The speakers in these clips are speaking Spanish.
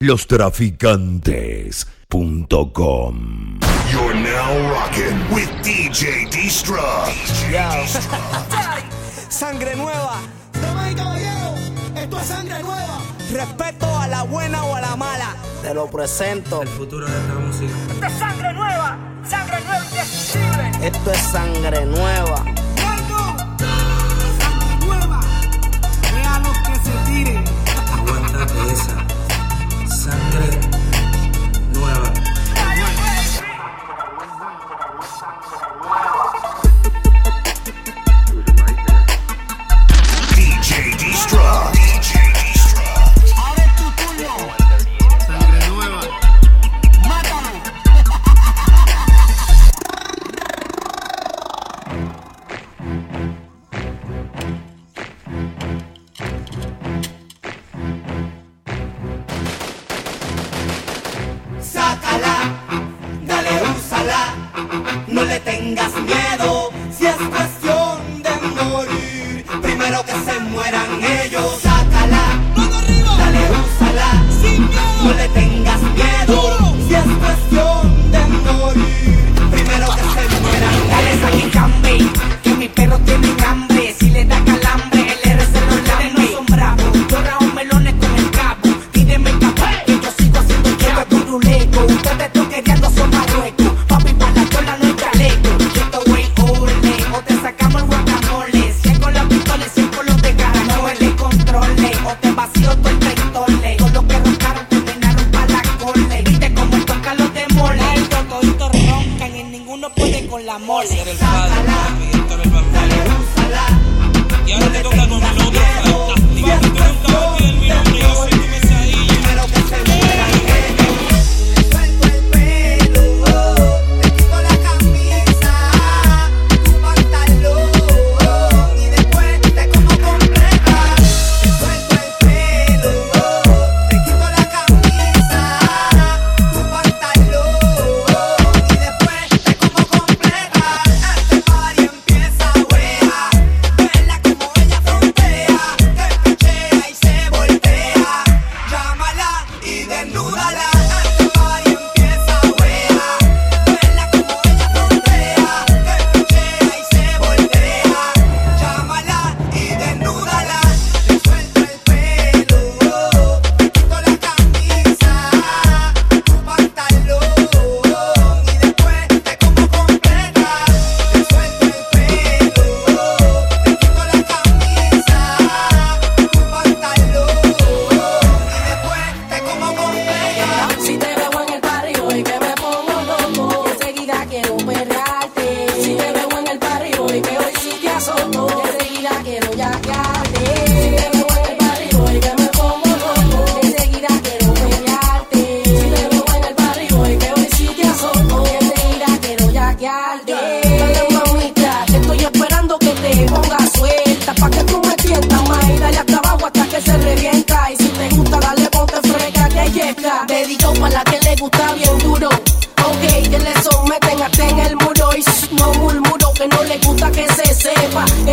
Los lostraficantes.com. You're now rocking with DJ Destra. sangre nueva. Damas y caballeros, esto es sangre nueva. Respeto a la buena o a la mala. Te lo presento. El futuro de esta música. Esto es sangre nueva. Sangre nueva indescriptible. Esto es sangre nueva tengas miedo.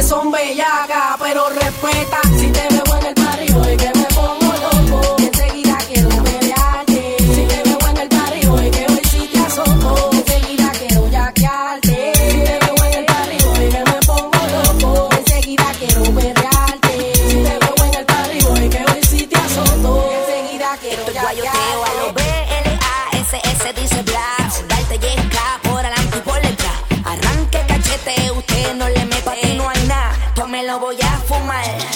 son bellacas, pero respeta. Si te veo en el barrio, hoy que me pongo loco. Enseguida quiero pelearte. Si te veo en el barrio, hoy que hoy sí te asomo. Enseguida quiero yaquearte. Si te veo en el barrio, es que me pongo loco. Enseguida quiero pelearte. Si te veo en el barrio, es que hoy sí te asomo. Enseguida quiero este yaquearte. no voy a fumar.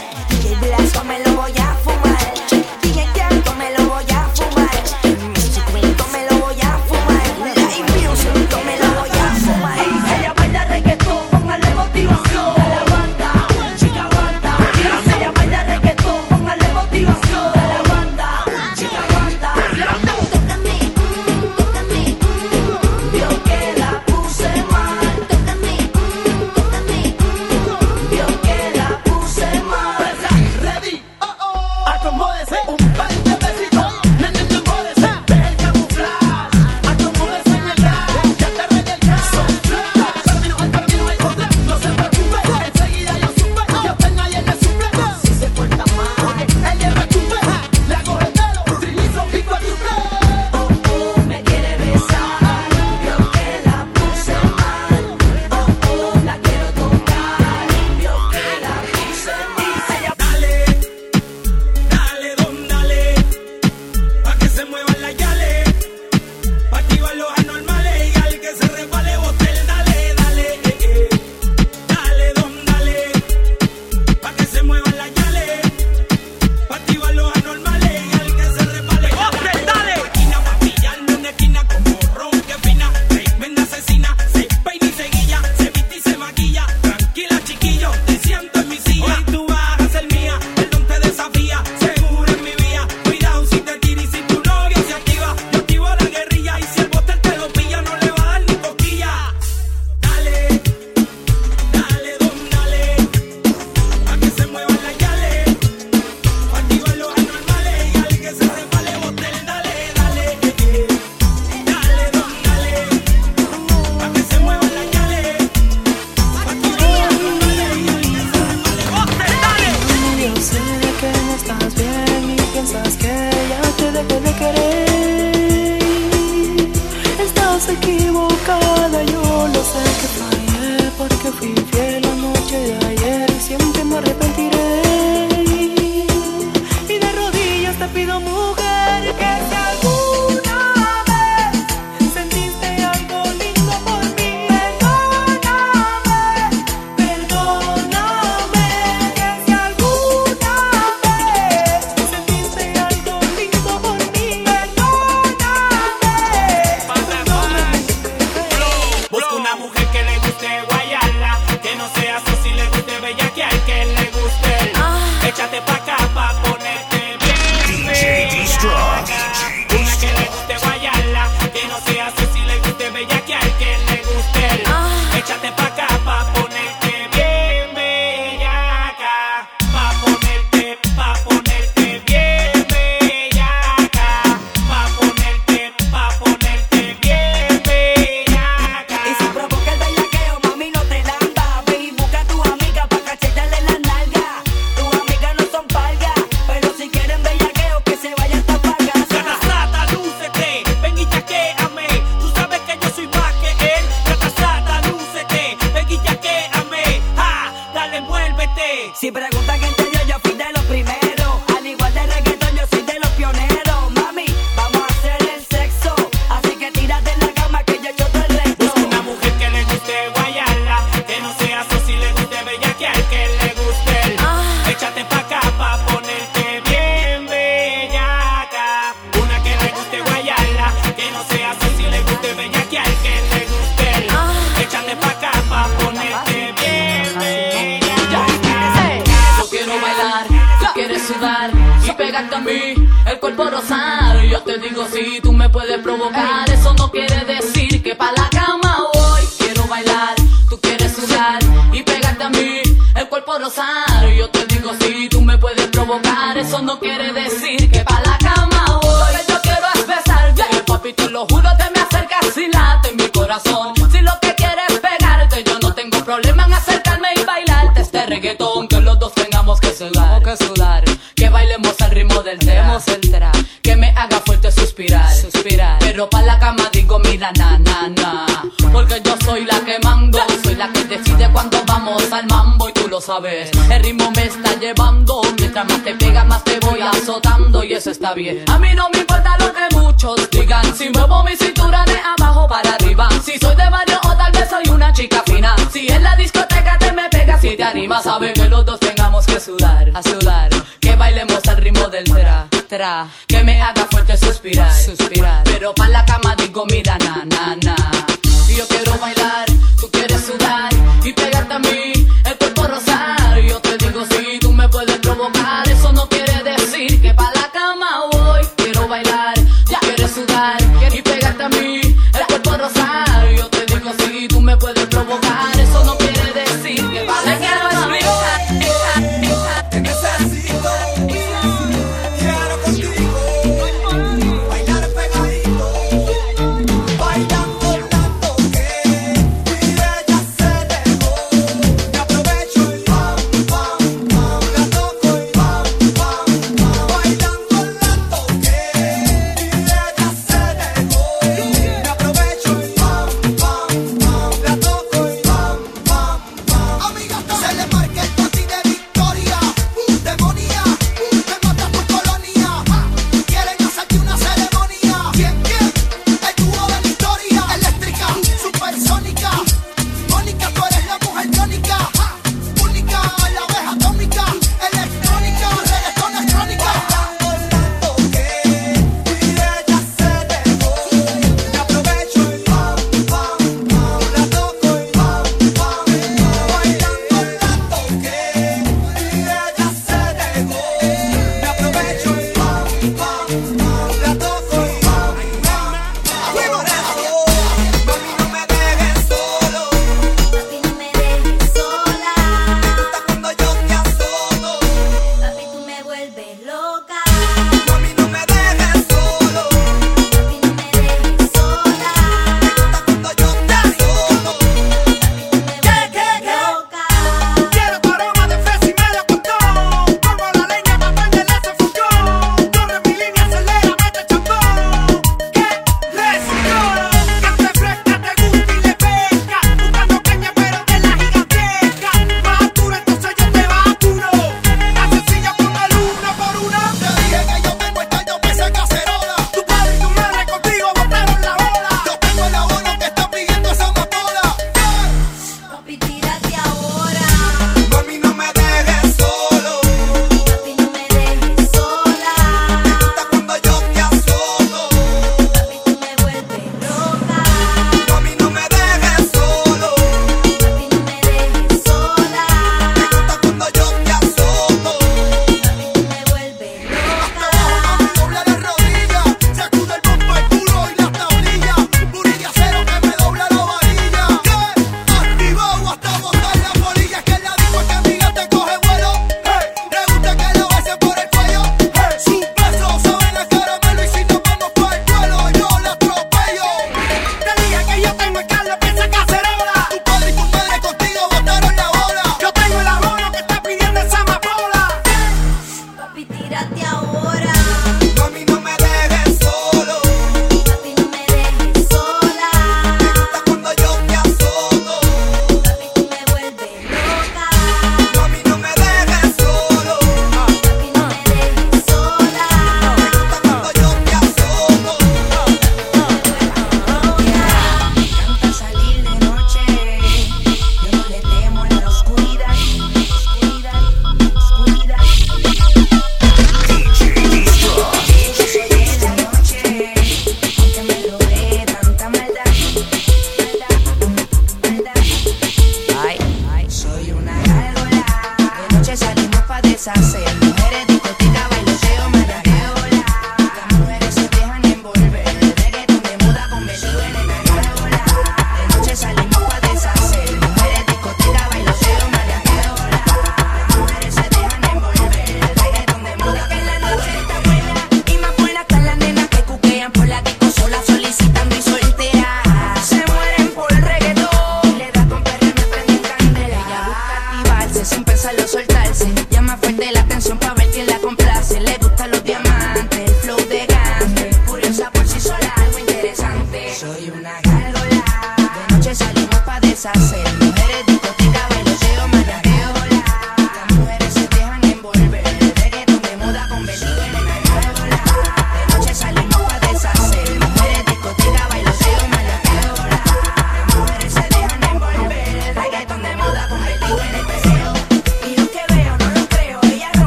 El cuerpo rosar. Yo te digo si tú me puedes provocar, eso no quiere decir que pa' la cama voy. Quiero bailar, tú quieres sudar y pegarte a mí, el cuerpo rosar. Yo te digo si tú me puedes provocar, eso no quiere decir que pa' la cama voy. Lo que yo quiero es besarte, papi, te lo juro, te me acercas y late mi corazón. Si lo que quieres es pegarte, yo no tengo problema en acercarme y bailarte este reggaetón que los dos tengamos que sudar, bailemos al ritmo del tema, el tra, que me haga fuerte suspirar, suspirar, pero pa la cama digo mira na na na, porque yo soy la que mando, soy la que decide cuando vamos al mambo y tú lo sabes, el ritmo me está llevando, mientras más te pega más te voy azotando y eso está bien, a mí no me importa lo que muchos digan, si muevo mi cintura de abajo para arriba, si soy de barrio o tal vez soy una chica fina, si en la discoteca te me pegas y te animas, sabe que los dos tengamos que sudar, a sudar, que bailemos al ritmo del tra, tra, que me haga fuerte suspirar, suspirar, pero pa' la cama digo mira na na na, y yo quiero bailar, tú quieres sudar y pegarte a mí, el cuerpo rosar,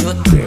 좋다